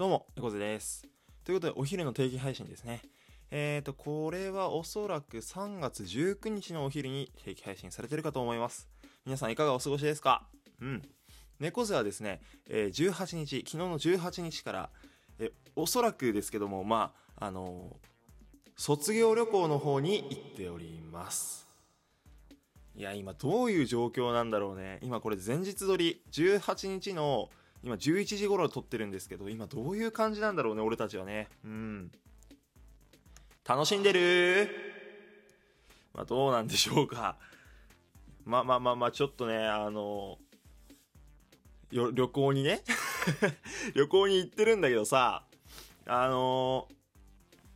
どうも、猫背です。ということで、お昼の定期配信ですね。えーと、これはおそらく3月19日のお昼に定期配信されてるかと思います。皆さんいかがお過ごしですか？うん。猫背はですね、えー18日、昨日の18日から、えーおそらくですけども、まあ、あのー卒業旅行の方に行っております。いや、今どういう状況なんだろうね。今これ前日撮り、18日の今11時頃撮ってるんですけど、今どういう感じなんだろうね、俺たちはね。うん。楽しんでる？まあどうなんでしょうか。まあまあまあまあ、ちょっとね、あの、よ旅行にね、旅行に行ってるんだけどさ、あの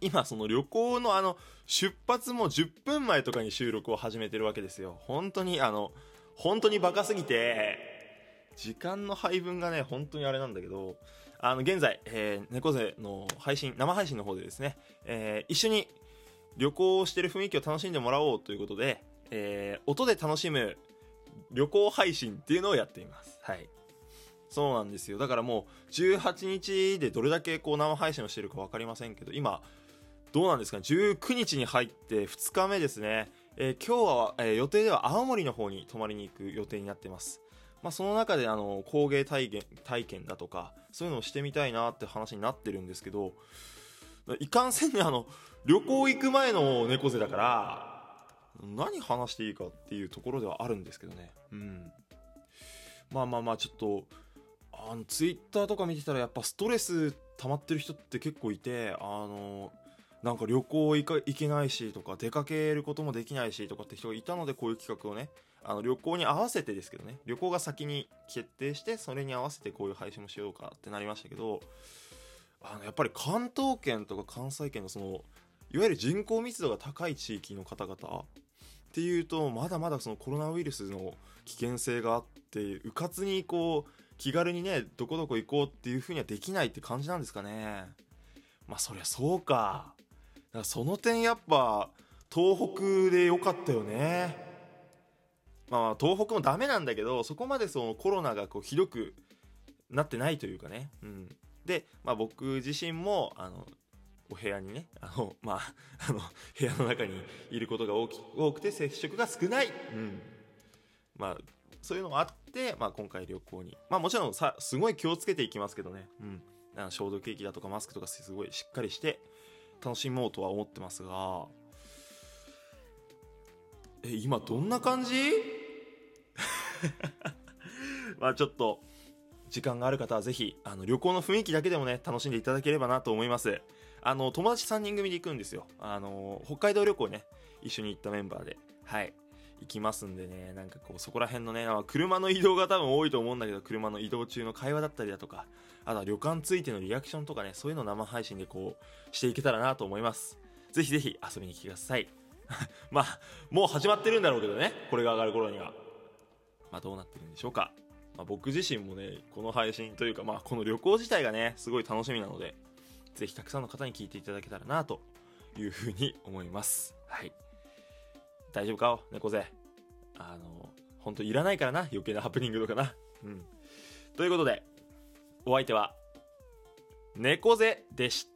今その旅行のあの、出発も10分前とかに収録を始めてるわけですよ。本当にあの、本当にバカすぎて、時間の配分がね、本当にあれなんだけど、あの、現在、えー、猫背の配信、生配信の方でですね、えー一緒に旅行をしてる雰囲気を楽しんでもらおうということで、えー音で楽しむ旅行配信っていうのをやっています。はい。そうなんですよ。だからもう、18日でどれだけこう生配信をしてるか分かりませんけど、今、どうなんですか？ね、19日に入って2日目ですね。えー今日は、えー予定では青森の方に泊まりに行く予定になってます。まあ、その中であの工芸体験体験だとかそういうのをしてみたいなって話になってるんですけどいかんせんねあの旅行行く前の猫背だから何話していいかっていうところではあるんですけどね。うん。まあまあまあちょっとあのツイッターとか見てたらやっぱストレス溜まってる人って結構いてあのなんか旅行行か行けないしとか出かけることもできないしとかって人がいたのでこういう企画をね。あの旅行に合わせてですけどね。旅行が先に決定してそれに合わせてこういう配信もしようかってなりましたけどあのやっぱり関東圏とか関西圏のそのいわゆる人口密度が高い地域の方々っていうとまだまだそのコロナウイルスの危険性があってうかつにこう気軽にねどこどこ行こうっていうふうにはできないって感じなんですかね。まあそりゃそうか。らその点やっぱ東北で良かったよね。まあ東北もダメなんだけどそこまでそのコロナがこうひどくなってないというかね、うん、で、まあ、僕自身もあのお部屋にねあの、まあ、あの部屋の中にいることが多き多くて接触が少ない、うん。まあ、そういうのもあって、まあ、今回旅行に、まあ、もちろんさすごい気をつけていきますけどね、うん、あの消毒液だとかマスクとかすごいしっかりして。楽しもうとは思ってますがえ今どんな感じ？まあちょっと時間がある方はぜひあの旅行の雰囲気だけでもね楽しんでいただければなと思います。あの友達3人組で行くんですよ。あの北海道旅行ね一緒に行ったメンバーで。はい。行きますんでねなんかこうそこら辺のね車の移動が多分多いと思うんだけど車の移動中の会話だったりだとかあとは旅館ついてのリアクションとかねそういうの生配信でこうしていけたらなと思います。ぜひぜひ遊びに来てください。まあもう始まってるんだろうけどねこれが上がる頃には。まあどうなってるんでしょうか、まあ、僕自身もねこの配信というかまあこの旅行自体がねすごい楽しみなのでぜひたくさんの方に聞いていただけたらなというふうに思います。はい。大丈夫か？猫背。あの本当いらないからな。余計なハプニングとかな。うん。ということでお相手は猫背でした。